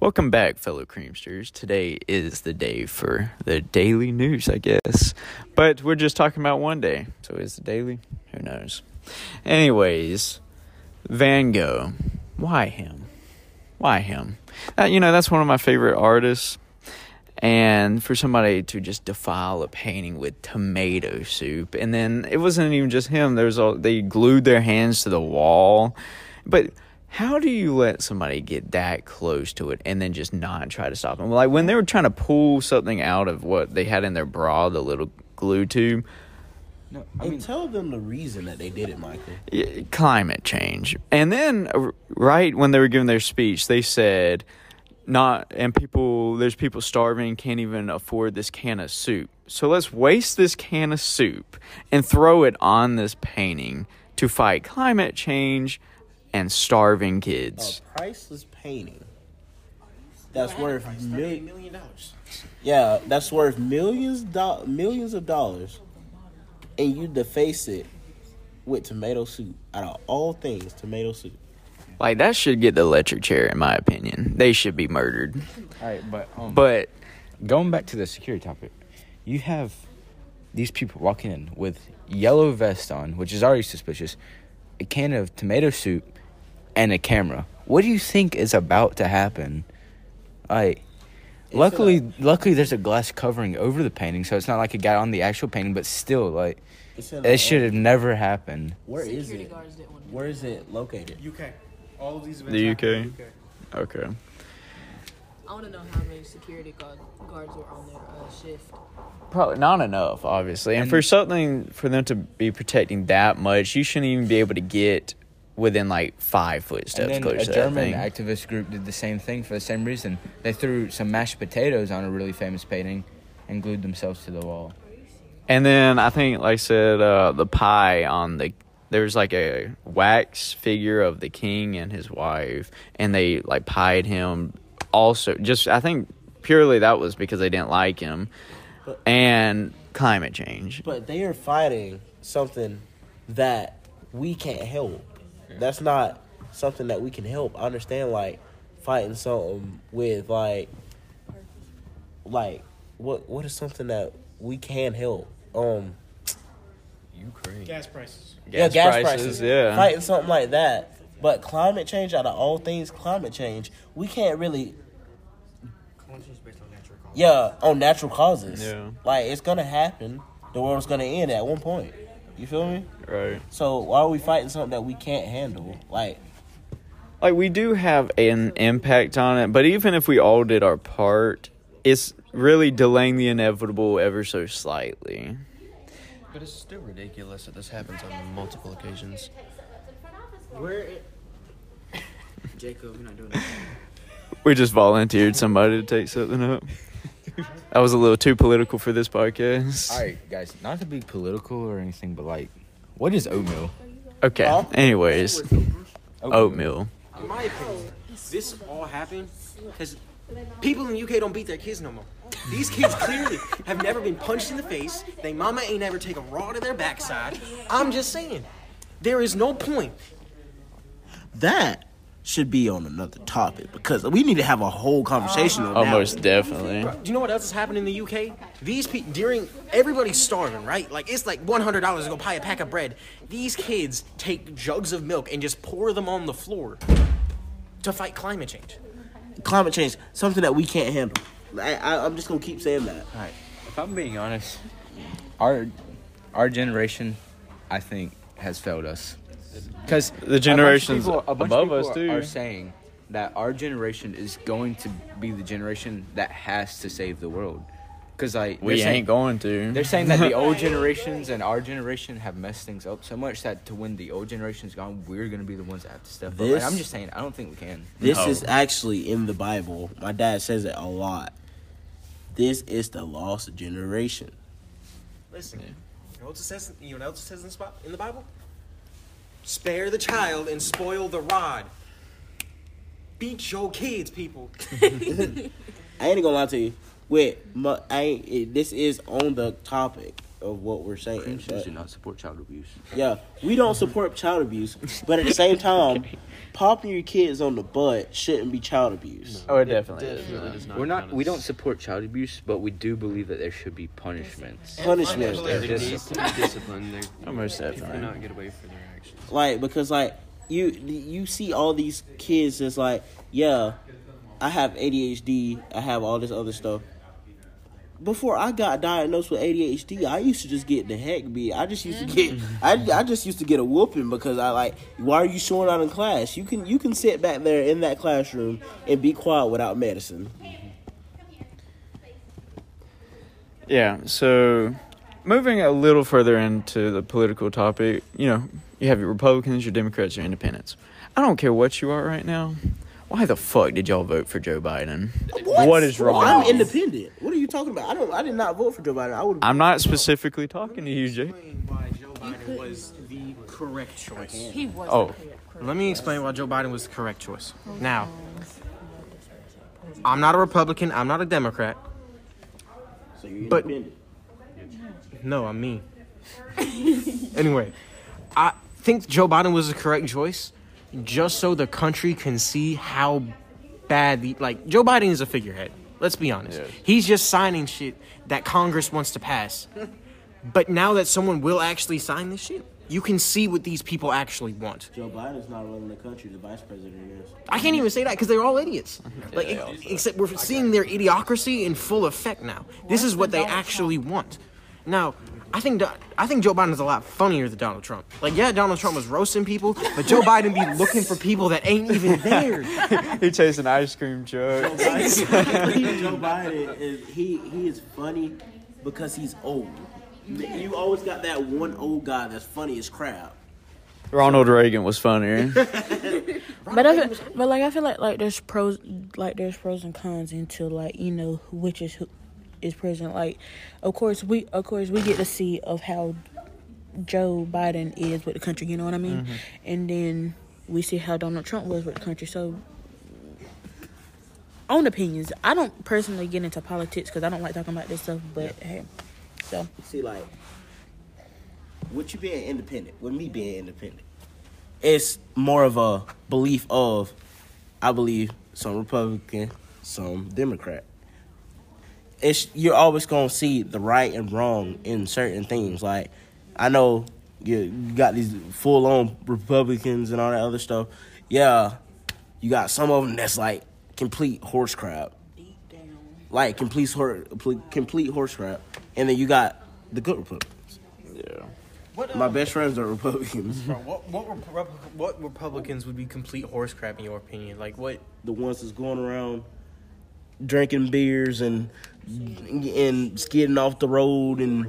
Welcome back, fellow creamsters. Today is the day for the daily news, I guess. But we're just talking about one day. So is the daily? Who knows? Anyways, Van Gogh. Why him? Why him? Uh, you know, that's one of my favorite artists. And for somebody to just defile a painting with tomato soup, and then it wasn't even just him. There was all they glued their hands to the wall, but how do you let somebody get that close to it and then just not try to stop them? Like when they were trying to pull something out of what they had in their bra, the little glue tube. No, I And mean, tell them the reason that they did it, Michael. Climate change, and then uh, right when they were giving their speech, they said, "Not and people, there's people starving, can't even afford this can of soup. So let's waste this can of soup and throw it on this painting to fight climate change and starving kids." A priceless painting that's worth Thirty mil- million dollars. yeah, that's worth millions do- millions of dollars, and you deface it with tomato soup. Out of all things, tomato soup. Like that should get the electric chair, in my opinion. They should be murdered. all right, but um, But going back to the security topic, you have these people walking in with yellow vest on, which is already suspicious, a can of tomato soup, and a camera. What do you think is about to happen? Like, luckily, luckily, there's a glass covering over the painting, so it's not like it got on the actual painting. But still, like, It's in a- it should have never happened. Where is Security it? guards didn't want to Where is it located? UK. All of these events. The happen in UK? okay. I want to know how many security guard, guards were on their uh, shift. Probably not enough, obviously. And, And- for something for them to be protecting that much, you shouldn't even be able to get within like five footsteps And then close a to German that thing. activist group did the same thing for the same reason. They threw some mashed potatoes on a really famous painting and glued themselves to the wall. And then I think, like I said, uh, the pie on the there's like a wax figure of the king and his wife, and they like pied him. Also, just I think purely that was because they didn't like him, But- and climate change. But they are fighting something that we can't help. That's not something that we can help. I understand like fighting something with like like what what is something that we can help? Um Ukraine. Gas prices. yeah, gas prices. yeah. Fighting something like that. But climate change out of all things climate change, we can't really Climate change based on natural yeah, on natural causes. Yeah. Like it's gonna happen. The world's gonna end at one point. You feel me? Right. So why are we fighting something that we can't handle? Like like we do have an impact on it, but even if we all did our part, it's really delaying the inevitable ever so slightly. But it's still ridiculous that this happens on multiple occasions. Where? It... Jacob, you're not doing that. We just volunteered somebody to take something up. That was a little too political for this podcast. All right, guys, not to be political or anything, but like, what is oatmeal? Okay. Huh? Anyways, oatmeal. In my opinion, this all happened because people in the UK don't beat their kids no more. These kids clearly have never been punched in the face. They mama ain't ever take a raw to their backside. I'm just saying, there is no point. that should be on another topic because we need to have a whole conversation on that. Almost definitely. Do you know what else is happening in the UK? These people during everybody's starving, right? Like it's like one hundred dollars to go buy a pack of bread. These kids take jugs of milk and just pour them on the floor to fight climate change. Climate change, something that we can't handle. I, I, I'm just gonna keep saying that. All right, if I'm being honest, our our generation, I think, has failed us. Because The generations above of us, too. are saying that our generation is going to be the generation that has to save the world. Because like We they're saying- ain't going to. They're saying that the old generations and our generation have messed things up so much that to when the old generation's gone, we're gonna be the ones that have to step up. This- And I'm just saying, I don't think we can. This No. is actually in the Bible. My dad says it a lot. This is the lost generation. Listen, you know what it says? You know what else it says in the, spot, in the Bible? Spare the child and spoil the rod. Beat your kids, people. I ain't gonna lie to you. Wait, my, I ain't, this is on the topic. Of what we're saying. Creamsters but- do not support child abuse. yeah, we don't support child abuse, but at the same time, popping your kids on the butt shouldn't be child abuse. Oh, it definitely is. Definitely does not We're not. We don't support child abuse, but we do believe that there should be punishments. Punishment, There There needs to be discipline. They Almost they definitely. not get away for their actions. like because like you you see all these kids that's like, yeah, I have ADHD, I have all this other stuff. Before I got diagnosed with ADHD, I used to just get the heck beat. I just used to mm. get, I, I just used to get a whooping because I like, why are you showing out in class? You can you can sit back there in that classroom and be quiet without medicine. Yeah, so moving a little further into the political topic, you know, you have your Republicans, your Democrats, your independents. I don't care what you are right now. Why the fuck did y'all vote for Joe Biden? what is wrong? I'm independent. What are you talking about? I don't. I did not vote for Joe Biden. I would. I'm not specifically talking to you, Jay. Why Joe Biden was the correct choice. He was. Oh. correct, correct. Let me explain why Joe Biden was the correct choice. Oh, now, I'm not a Republican. I'm not a Democrat. So you're But- independent. No, I'm me. anyway, I think Joe Biden was the correct choice just so the country can see how bad the like Joe Biden is a figurehead. Let's be honest. Yes. He's just signing shit that Congress wants to pass. but now that someone will actually sign this shit, you can see what these people actually want. Joe Biden's not running the country. The vice president is. I can't even say that because they're all idiots. Like, ex- except we're seeing their idiocracy in full effect now. This is what they actually want. Now, I think I think Joe Biden is a lot funnier than Donald Trump. Like, yeah, Donald Trump was roasting people, but Joe Biden be looking for people that ain't even there. He chasing ice cream truck. Joe Biden is he he is funny because he's old. You always got that one old guy that's funny as crap. Ronald Reagan was funnier. But I feel, but like I feel like like there's pros like there's pros and cons into like you know which is who is president. Like, of course we of course we get to see of how Joe Biden is with the country. You know what I mean? Mm-hmm. And then we see how Donald Trump was with the country. So. Own opinions. I don't personally get into politics because I don't like talking about this stuff. But hey, so See, like, with you being independent, with me being independent, it's more of a belief of, I believe some Republican, some Democrat. It's you're always gonna see the right and wrong in certain things. Like, I know you, you got these full on Republicans and all that other stuff. Yeah, you got some of them that's like complete horse crap. like complete hor- complete horse crap, and then you got the good Republicans. yeah. What, My um, best friends are Republicans, Bro, what, what, what Republicans would be complete horse crap in your opinion? Like, what? the ones that's going around drinking beers and and skidding off the road and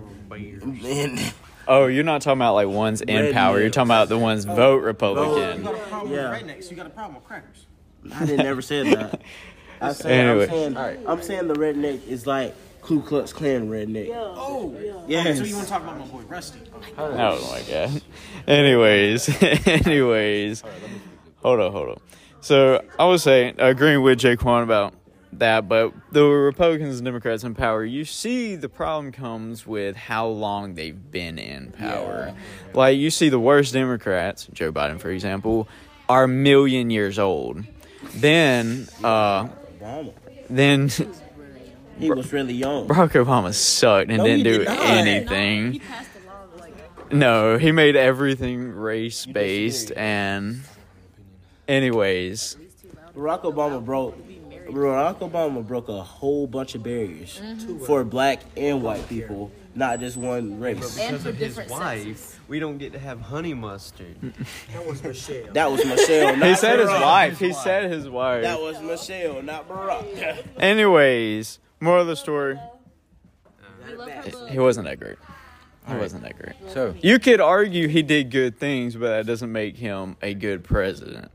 and Oh, you're not talking about like ones in Red power. You're talking about the ones oh. vote You Republican. got a problem Yeah. with rednecks. You got a problem with crackers. I didn't ever said that. I said Anyway. I'm saying I'm saying the redneck is like Ku Klux Klan redneck. Yeah. Oh, yeah. Yes. So you want to talk about my boy Rusty? Oh my god. Anyways, anyways, hold on, hold on. So I was saying, agreeing with Jaquan about that, but the Republicans and Democrats in power, you see the problem comes with how long they've been in power. Like you see the worst Democrats, Joe Biden for example, are a million years old. Then, uh, Obama. then He was really young. Barack Obama sucked and No, didn't do did anything. He law like No, he made everything race based and anyways. Barack Obama broke. Barack Obama broke a whole bunch of barriers mm-hmm. for black and white people, not just one race. and Because for of his wife, sexes. we don't get to have honey mustard. That was Michelle. That was Michelle. he not said his wife. He said his wife. That was Michelle, not Barack. Anyways, more of the story. We love her book. He wasn't that great. He wasn't that great. So You could argue he did good things, but that doesn't make him a good president.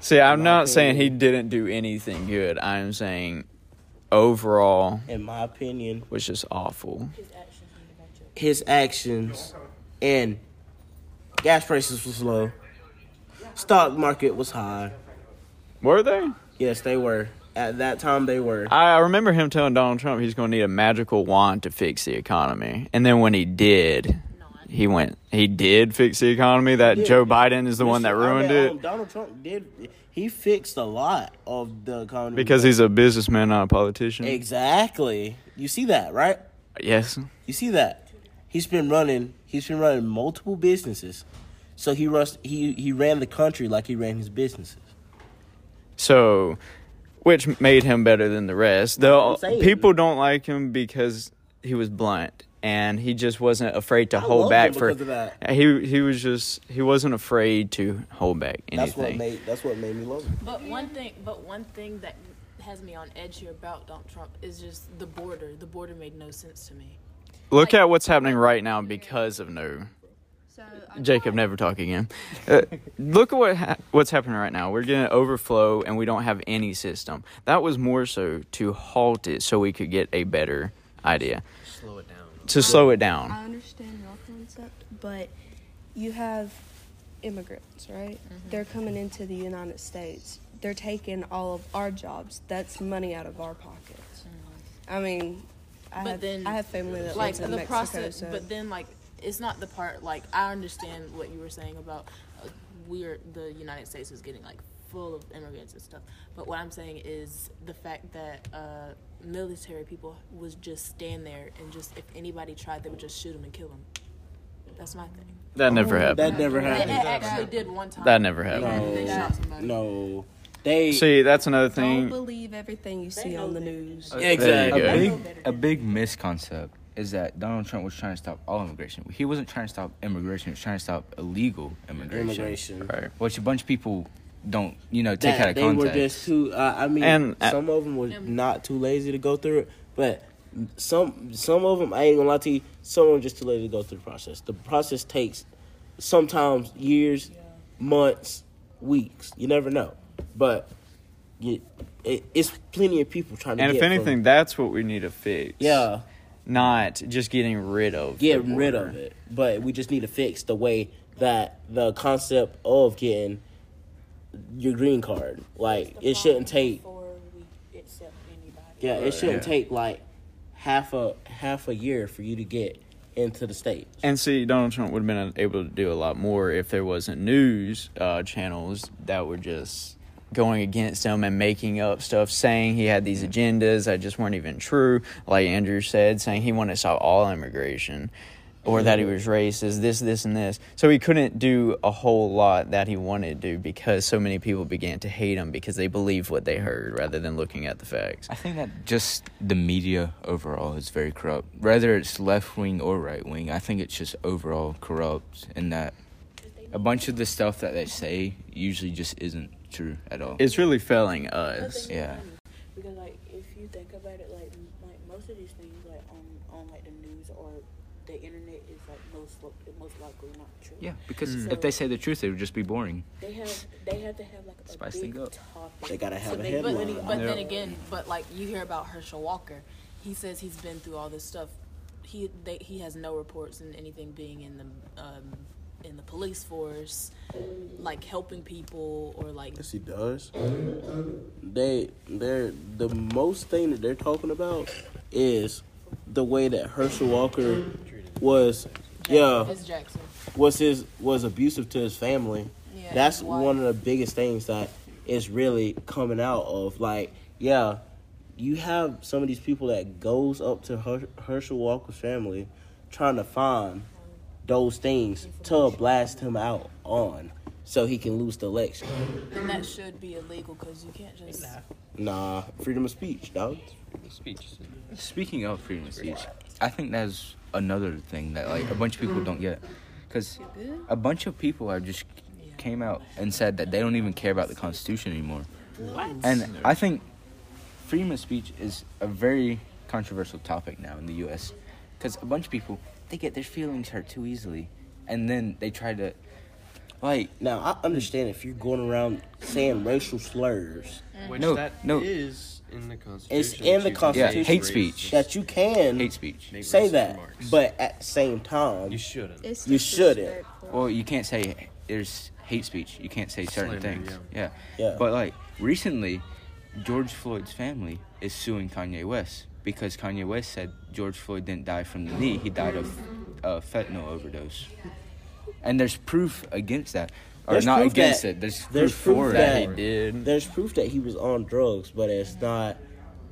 See, I'm not saying he didn't do anything good. I'm saying overall In my opinion, was just awful. his actions and gas prices was low. Stock market was high. Were they? Yes, they were. at that time they were. I I remember him telling Donald Trump he's going to need a magical wand to fix the economy, and then when he did, he went. He did fix the economy. That. Joe Biden is the one that ruined um, it Donald Trump did. He fixed a lot of the economy because he's a businessman, not a politician. exactly. You see that, right? Yes. You see that? He's been running. He's been running multiple businesses. So he runs. He he ran the country like he ran his businesses. So, which made him better than the rest. what I'm The saying. people don't like him because he was blunt and he just wasn't afraid to I hold back him for. because of that. He he was just he wasn't afraid to hold back anything. That's what anything. made. That's what made me love him. But one thing, but one thing that has me on edge here about Donald Trump is just the border. The border made no sense to me. Look at what's happening right now because of no. So Jacob, never talk again. Uh, look at what ha- what's happening right now. We're getting overflow, and we don't have any system. That was more so to halt it, so we could get a better idea Slow it down. To slow it down. I understand your concept, but you have immigrants, right? They're coming into the United States. They're taking all of our jobs. That's money out of our pockets. I mean, I But have then, I have family that like lives in the Mexico, process, so but then like it's not the part like I understand what you were saying about uh, we're the United States is getting like full of immigrants and stuff. But what I'm saying is the fact that uh, military people was just stand there and just if anybody tried, they would just shoot them and kill them. That's my thing. That never oh, happened. That never happened. it actually did one time. That never happened. They, shot somebody. No, they. See, that's another thing. don't believe everything you see on the news. Exactly. A big, a big misconcept is that Donald Trump was trying to stop all immigration. He wasn't trying to stop immigration. He was trying to stop illegal immigration. immigration. Right. Which a bunch of people don't, you know, take that out of they context. were just too. Uh, I mean, And, uh, some of them were not too lazy to go through it, but some some of them I ain't gonna lie to you. Some of them just too lazy to go through the process. The process takes sometimes years, months, weeks. You never know, but you, it, it's plenty of people trying to. And get if from- anything, that's what we need to fix. yeah, Not just getting rid of. getting rid of it. But we just need to fix the way that the concept of getting your green card, like it shouldn't take. Before we accept anybody. Yeah, it shouldn't Yeah. take like half a half a year for you to get into the state. And see, Donald Trump would have been able to do a lot more if there wasn't news uh, channels that were just going against him and making up stuff, saying he had these agendas that just weren't even true. Like Andrew said, saying he wanted to stop all immigration, or that he was racist, this, this, and this. So he couldn't do a whole lot that he wanted to do because so many people began to hate him because they believed what they heard rather than looking at the facts. I think that just the media overall is very corrupt. Whether it's left wing or right wing, I think it's just overall corrupt in that a bunch of the stuff that they say usually just isn't true at all. It's really failing us. Yeah. Because like if you think about it, like m- like most of these things like on on like the news or the internet is like most lo- most likely not true. Yeah, because Mm. if they say the truth, it would just be boring. They have they have to have like a Spice big things up. topic. They gotta have So a they- But, headline. but Yeah. then again, but like you hear about Herschel Walker, he says he's been through all this stuff. He they, he has no reports and anything being in the um, in the police force, like helping people or like Yes, he does. They they're the most thing that they're talking about is the way that Herschel Walker was yeah It's Jackson. was his was abusive to his family. Yeah, That's one of the biggest things that is really coming out of like yeah you have some of these people that goes up to Her- Herschel Walker's family trying to find those things to blast him out on so he can lose the election. And that should be illegal because you can't just. Nah, freedom of speech, dog. Speech. Speaking of freedom of speech, I think that's another thing that like a bunch of people don't get, because a bunch of people have just came out and said that they don't even care about the Constitution anymore. What? And I think freedom of speech is a very controversial topic now in the U.S. Because a bunch of people they get their feelings hurt too easily, and then they try to like Now I understand if you're going around saying racial slurs Which No, that no. is in the Constitution. It's in the You Constitution. Yeah, hate speech. that you can hate speech. make say that, remarks. but at the same time, you shouldn't. It's You shouldn't. disrespectful. Well, you can't say there's hate speech. You can't say certain Slander, things. yeah. Yeah. Yeah. But like recently, George Floyd's family is suing Kanye West because Kanye West said George Floyd didn't die from the knee; he died of a fentanyl overdose. And there's proof against that, or There's not proof against that- it. There's, there's proof, proof for that- it. He did. There's proof that he was on drugs, but it's not.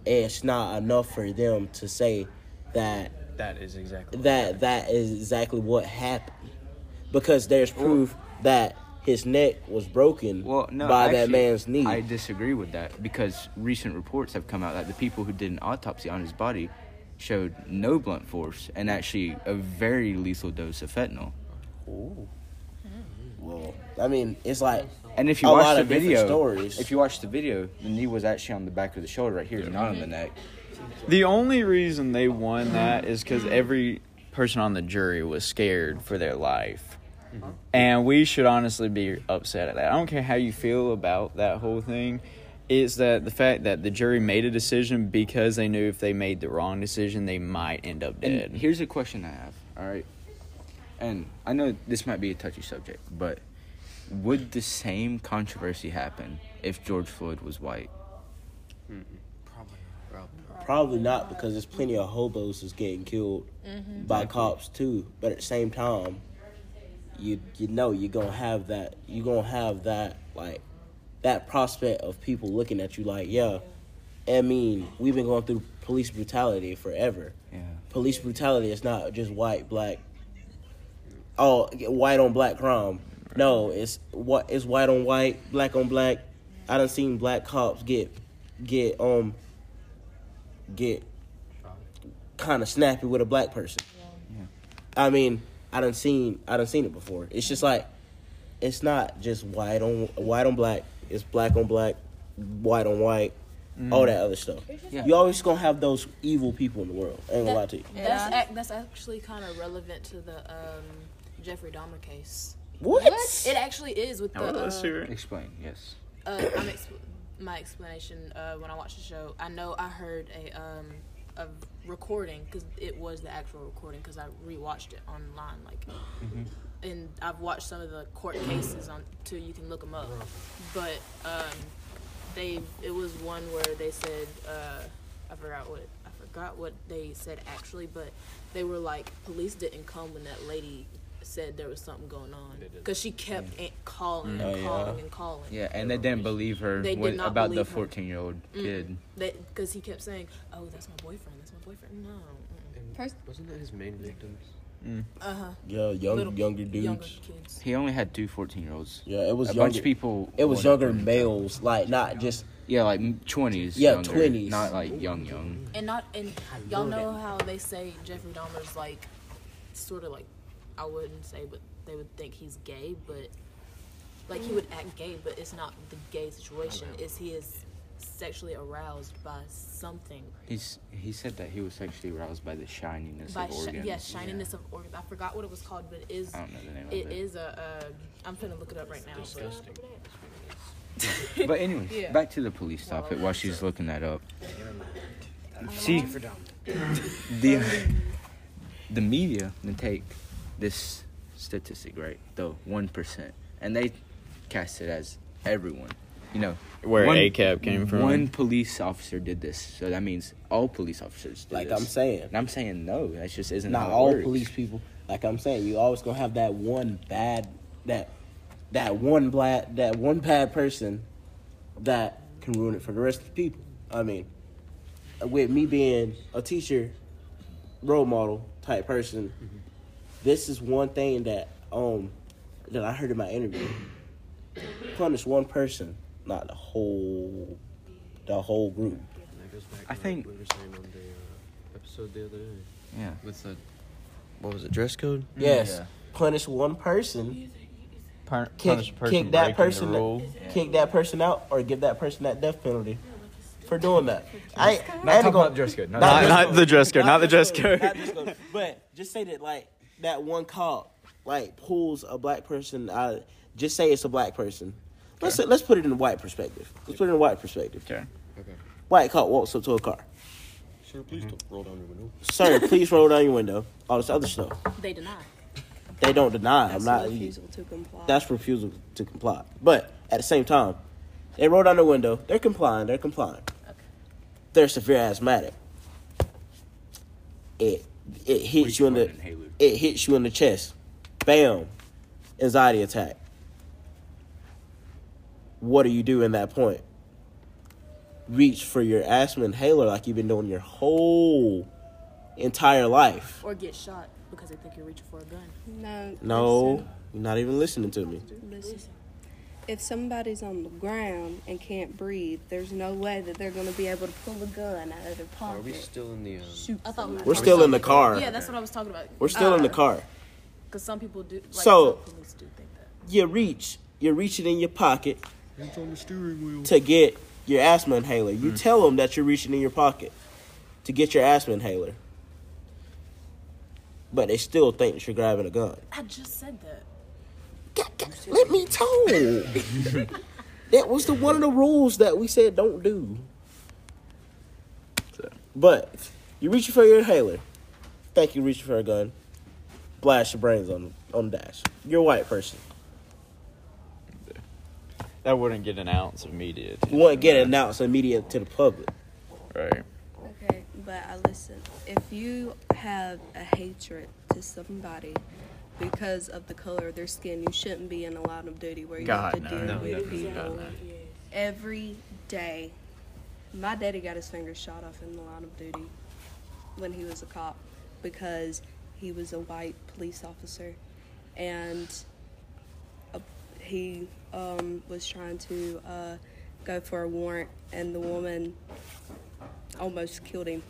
It's not enough for them to say that That is exactly. that that is exactly what happened, because there's proof that his neck was broken Well, no, by that man's knee. I disagree with that because recent reports have come out that the people who did an autopsy on his body showed no blunt force and actually a very lethal dose of fentanyl. well, I mean, it's like And if you A watch lot the of different video, stories. if you watch the video, the knee was actually on the back of the shoulder right here, not on the neck. The only reason they won that is because every person on the jury was scared for their life. Mm-hmm. And we should honestly be upset at that. I don't care how you feel about that whole thing. It's that the fact that the jury made a decision because they knew if they made the wrong decision, they might end up dead. And here's a question I have. All right, and I know this might be a touchy subject, but would the same controversy happen if George Floyd was white? Probably. Probably. probably not because there's plenty of hobos that's getting killed mm-hmm. by cops too. But at the same time, you you know you're gonna have that you're gonna have that like that prospect of people looking at you like yeah. I mean, we've been going through police brutality forever. Yeah. Police brutality is not just white, black. Oh, white on black crime. No, it's what it's white on white, black on black. I done seen black cops get get um get kind of snappy with a black person. I mean, I done seen I done seen it before. It's just like it's not just white on white on black. It's black on black, white on white, all that other stuff. Yeah. You always gonna have those evil people in the world. I ain't gonna lie to you. That's ac- that's actually kind of relevant to the um, Jeffrey Dahmer case. What? It actually is with the. Oh, let's uh, hear it. Explain. Yes. uh, I'm exp- my explanation uh, when I watched the show. I know I heard a um, a recording because it was the actual recording because I rewatched it online. Like, and I've watched some of the court cases on too. You can look them up, but um, they it was one where they said uh, I forgot what I forgot what they said actually, but they were like police didn't come when that lady said there was something going on because she kept a- calling Oh, and yeah. calling and calling. Yeah, and they didn't believe her They did not about the believe her. 14 year old kid. Because he kept saying, "Oh, that's my boyfriend. That's my boyfriend." No. First- wasn't that his main victims? Uh huh. Yeah, young Little- younger dudes. Younger. He only had two 14 year olds. Yeah, it was A younger. bunch of people. It was younger him. males, like not just Yeah, like 20s. Yeah, younger, 20s. Not like young, young. And not and y'all know how they say Jeffrey Dahmer's like, sort of like, I wouldn't say, but they would think he's gay, but like he would act gay, but it's not the gay situation. Is he is sexually aroused by something. He's He said that he was sexually aroused by the shininess By of shi- organs. yeah, shininess of organs. I forgot what it was called, but it is. I don't know the name It of it. is a. Uh, I'm finna look it up right now. Disgusting. But anyway, Yeah. back to the police topic while she's looking that up. See, the the media the take this statistic, right? The one percent, and they cast it as everyone. You know, Where one- ACAB came from. One police officer did this, so that means all police officers. Did like this. I'm saying. And I'm saying no. That just isn't Not how it all works. police people. Like I'm saying, you always gonna have that one bad that that one black that one bad person that can ruin it for the rest of the people. I mean, with me being a teacher, role model type person, mm-hmm. This is one thing that um that I heard in my interview. Punish one person, not the whole the whole group. That goes back I think- what we were saying on the uh, episode the other day. Yeah. With the what was it, dress code? Yes. Yeah. Punish one person Pun- kick, punish person kick that person the rule. kick that person out or give that person that death penalty for doing that. I, ain't- I Not ain't talking gonna- about dress code. Not, Not Not, not the dress code. Not the dress not code. dress code, But just say that like that one cop like pulls a black person out. Just say it's a black person. Let's let's put it in a white perspective. Let's put it in a white perspective. Okay. Okay. White cop walks up to a car. Sir, please mm-hmm. don't roll down your window. Sir, please roll down your window. All this other stuff. They deny. They don't deny. That's I'm not. refusal to comply. That's refusal to comply. But at the same time, They roll down the window. They're complying. They're complying. Okay. They're severe asthmatic. It it hits you in the it hits you in the chest. Bam, anxiety attack. What do you do in that point? Reach for your asthma inhaler like you've been doing your whole entire life. Or get shot because they think you're reaching for a gun. No. No, listen, you're not even listening to me. listen. If somebody's on the ground and can't breathe, there's no way that they're going to be able to pull a gun out of their pocket. Are we pocket. still in the? Um, Shoot I thought we somebody. We're still in the car. Yeah, that's what I was talking about. We're still in the car. Because some people do. Like, So- some police do think that. You reach, you're reaching in your pocket it's on the steering wheel. to get your asthma inhaler. You tell them that you're reaching in your pocket to get your asthma inhaler. But they still think that you're grabbing a gun. I just said that. Let me talk. that was the one of the rules that we said don't do. But you reaching for your inhaler. Thank you're reaching for a gun. Blast your brains on on the dash. You're a white person. That wouldn't get an ounce of media. You want to get it announced immediate to the public. Right. Okay, but I listen. If you have a hatred to somebody because of the color of their skin, you shouldn't be in a line of duty where you God, have no, to deal no, with definitely people not. every day. My daddy got his fingers shot off in the line of duty when he was a cop because he was a white police officer and uh, he um, was trying to uh, go for a warrant and the woman almost killed him.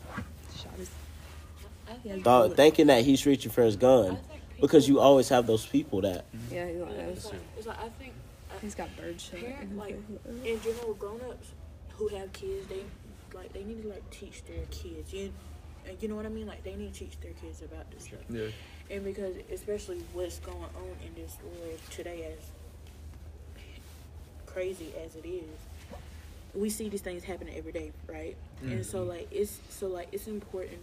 Shot his. He has a Dog, bullet. thinking that he's reaching for his gun because you always have those people that Yeah, he, It's like, it's like I think he's got bird shit. parent like in general grown ups who have kids they like they need to like teach their kids. You you know what I mean? Like they need to teach their kids about this stuff. Yeah. and because especially what's going on in this world today as crazy as it is we see these things happening every day right? And so mm-hmm. like it's so like it's important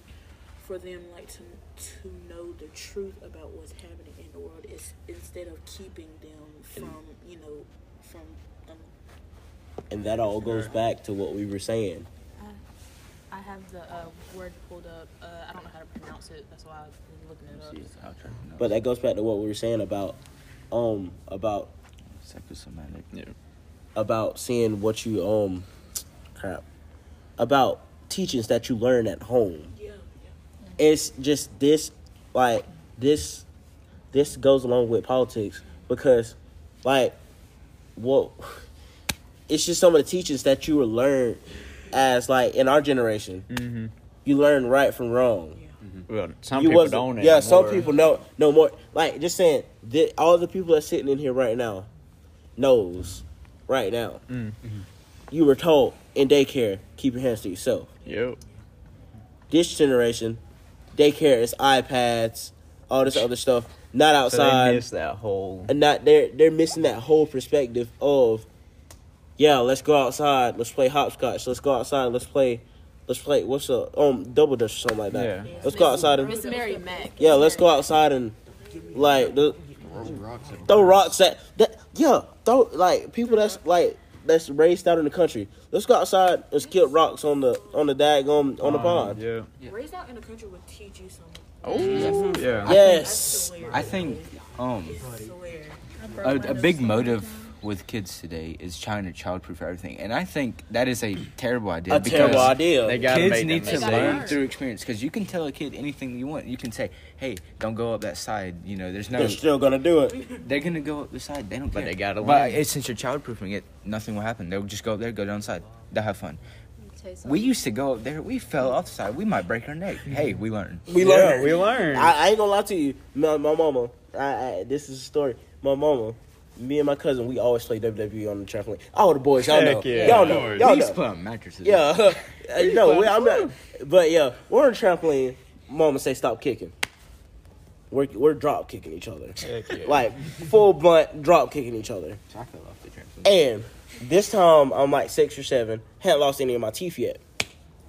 for them like to to know the truth about what's happening in the world is instead of keeping them from you know from um, and that all goes back to what we were saying. I have the uh, word pulled up. Uh, I don't know how to pronounce it. That's why I was looking it up. But that goes back to what we were saying about um about Psychosomatic. Yeah. about seeing what you um crap about teachings that you learn at home. Yeah It's just this like this this goes along with politics because like what it's just some of the teachings that you were learned as like in our generation. Mm-hmm. You learn right from wrong. Well, some you people don't. Yeah, some people know no more. Like just saying, that all the people that's sitting in here right now knows right now. Mm. You were told in daycare, keep your hands to yourself. Yep. This generation, daycare is iPads, all this other stuff, not So they outside, miss that whole. and not they're they're missing that whole perspective of, yeah, let's go outside, let's play hopscotch, let's go outside, let's play, let's play what's a um double dutch or something like that. Yeah. Let's go outside and Miss Mary Mack. yeah, let's go outside and like the, Throw rocks at throw rocks at that. Yeah, throw like people that's like that's raised out in the country. Let's go outside and skip rocks on the on the daggum on the pond. Yeah. raised out in the country would teach you something Oh, yeah. I Yes. swear I think um I swear a, a big motive with kids today is trying to childproof everything, and I think that is a terrible idea. A terrible idea. They Kids make need to learn through experience because you can tell a kid anything you want. You can say, "Hey, don't go up that side." You know, there's no. They're still gonna do it. They're gonna go up the side. They don't But care. they gotta But learn. it's, since you're childproofing it, nothing will happen. They'll just go up there, go down the side. They'll have fun. Tell you something. We used to go up there. We fell off the side. We might break our neck. Hey, we learned. We Yeah, learned. we learned. I, I ain't gonna lie to you. My, my mama. I, I, this is a story. My mama. Me and my cousin, we always play WWE on the trampoline. All the boys, y'all know, yeah. y'all know, course. y'all we used know. put mattresses. Yeah, Uh, no, we, I'm not. But yeah, we're on a trampoline. Mama say stop kicking. We're we're drop kicking each other, Heck yeah. like full blunt drop kicking each other. I fell off the trampoline. And this time I'm like six or seven. Hadn't lost any of my teeth yet.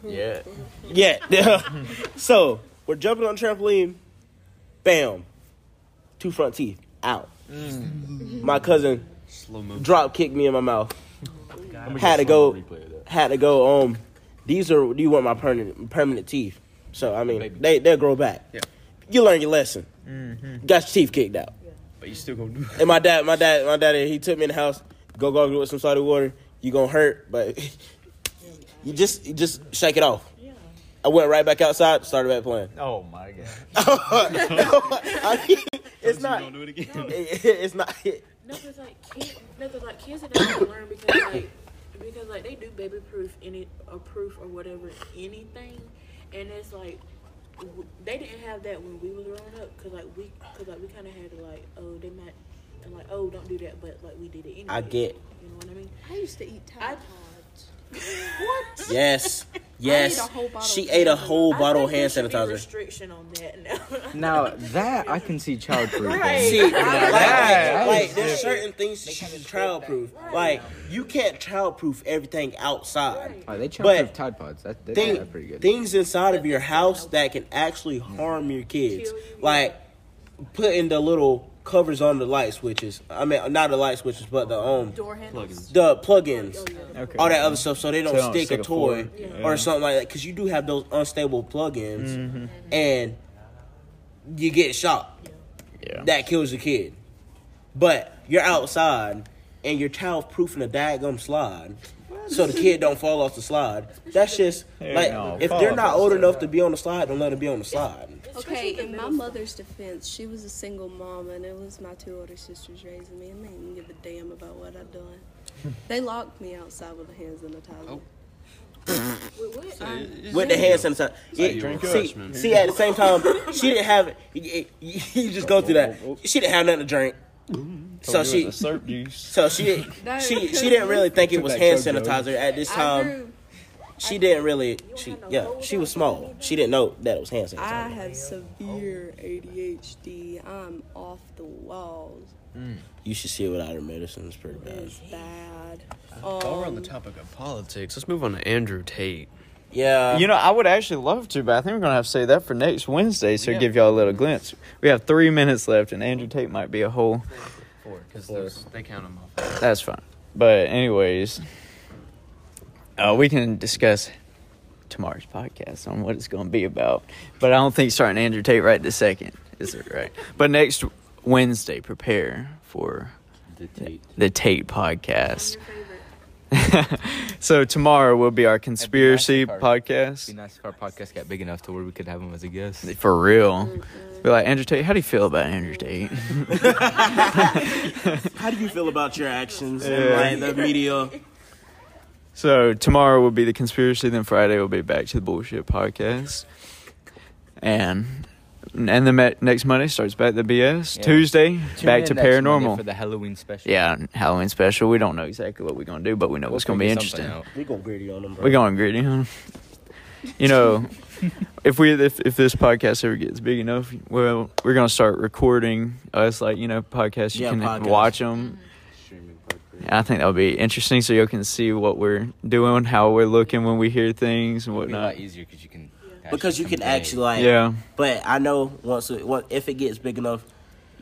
yeah. Yeah. so we're jumping on the trampoline. Bam. Two front teeth out. My cousin drop kicked me in my mouth. had to go had to go um these are Do you want my permanent permanent teeth. So I mean they they'll grow back. Yeah. You learn your lesson. Got your teeth kicked out. But you still gonna do And my dad my dad my daddy he took me in the house, go gargle with some salty water. You gonna hurt, but you just you just shake it off. I went right back outside, started back playing. Oh my god. I mean, it's not. do it again. It's not. No, cause like kids, no, like kids that don't learn because like because like they do baby proof any or proof or whatever anything, and it's like w- they didn't have that when we was growing up. Cause like we, cause like we kind of had to like oh they might and like oh don't do that, but like we did it anyway. I get. You know what I mean? I used to eat I- Tide Pods. What? Yes. Yes. a whole bottle She ate a whole bottle of hand there should be sanitizer. restriction on that now. Now that I can see childproof. Right. See, like, that like, there's certain things she's child proof. Like you can't child proof everything outside. Oh, they But childproof Tide Pods. That, that, Thing, that's pretty good. things inside of your house that can actually harm your kids, Kill you, yeah. like putting the little covers on the light switches. I mean, not the light switches, but the um Door handles. the plugins. Oh, yeah. Okay. all that other stuff so they don't So they don't stick, stick a a toy fork. or something like that because you do have those unstable plugins Mm-hmm. and you get shot Yeah. that kills the kid but you're outside and you're child proofing a daggum slide so the kid don't fall off the slide that's just Hey, like no, if they're not old enough to be on the slide don't let them be on the slide Okay, in my mother's defense, she was a single mom, and it was my two older sisters raising me, and they didn't give a damn about what I'd done. They locked me outside with a hand sanitizer. with the hand sanitizer you Yeah, a see, freshman. see at the same time she didn't have it you, you- you just go through that. She didn't have nothing to drink. So she Slurp juice. So she she she didn't really think it was hand sanitizer at this I time. Grew. She didn't really. She yeah. She was small. She didn't know that it was hand I have severe ADHD. I'm off the walls. You should see it without her medicine. It's pretty bad. It's bad. While we're on the Um, topic of politics, let's move on to Andrew Tate. Yeah. You know, I would actually love to, but I think we're gonna have to say that for next Wednesday, so Yeah. give y'all a little glimpse. We have three minutes left, and Andrew Tate might be a whole. Four, because they count them off. That's fine. But anyways, uh, we can discuss tomorrow's podcast on what it's going to be about. But I don't think starting Andrew Tate right this second is it right. But next Wednesday, prepare for The Tate. the Tate podcast. so tomorrow will be our conspiracy if our- It'd podcast. be nice if our podcast got big enough to where we could have him as a guest. For real. Be like Andrew Tate. How do you feel about Andrew Tate? How do you feel about your actions and Yeah. like the media? So tomorrow will be the conspiracy. Then Friday will be back to the bullshit podcast, and and the me- next Monday starts back the BS. Yeah. Tuesday Tune back in to next Monday paranormal. for the Halloween special. yeah, Halloween special. We don't know exactly what we're gonna do, but we know We'll it's gonna be interesting. out. We going gritty on them, bro. We're going gritty, huh? You know, if we if, if this podcast ever gets big enough, well, we're gonna start recording us like you know podcasts. You Yeah, can podcasts. watch them. Mm-hmm. I think that would be interesting, so y'all can see what we're doing, how we're looking when we hear things and It'll be a whatnot. lot easier because you can. because you can actually like. Yeah, But I know once it, once if it gets big enough,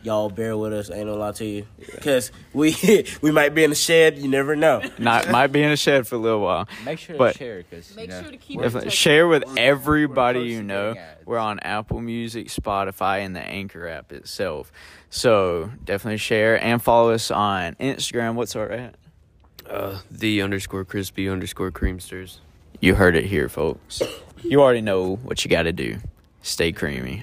y'all bear with us. Ain't no lie to you, because we we might be in the shed. You never know. not might be in a shed for a little while. Make sure But- to share because Make you know, sure to keep If, share with We're- everybody we're you know. We're on Apple Music, Spotify, and the Anchor app itself. So definitely share and follow us on Instagram. What's our at? Uh, the underscore crispy underscore creamsters. You heard it here, folks. You already know what you got to do. Stay creamy.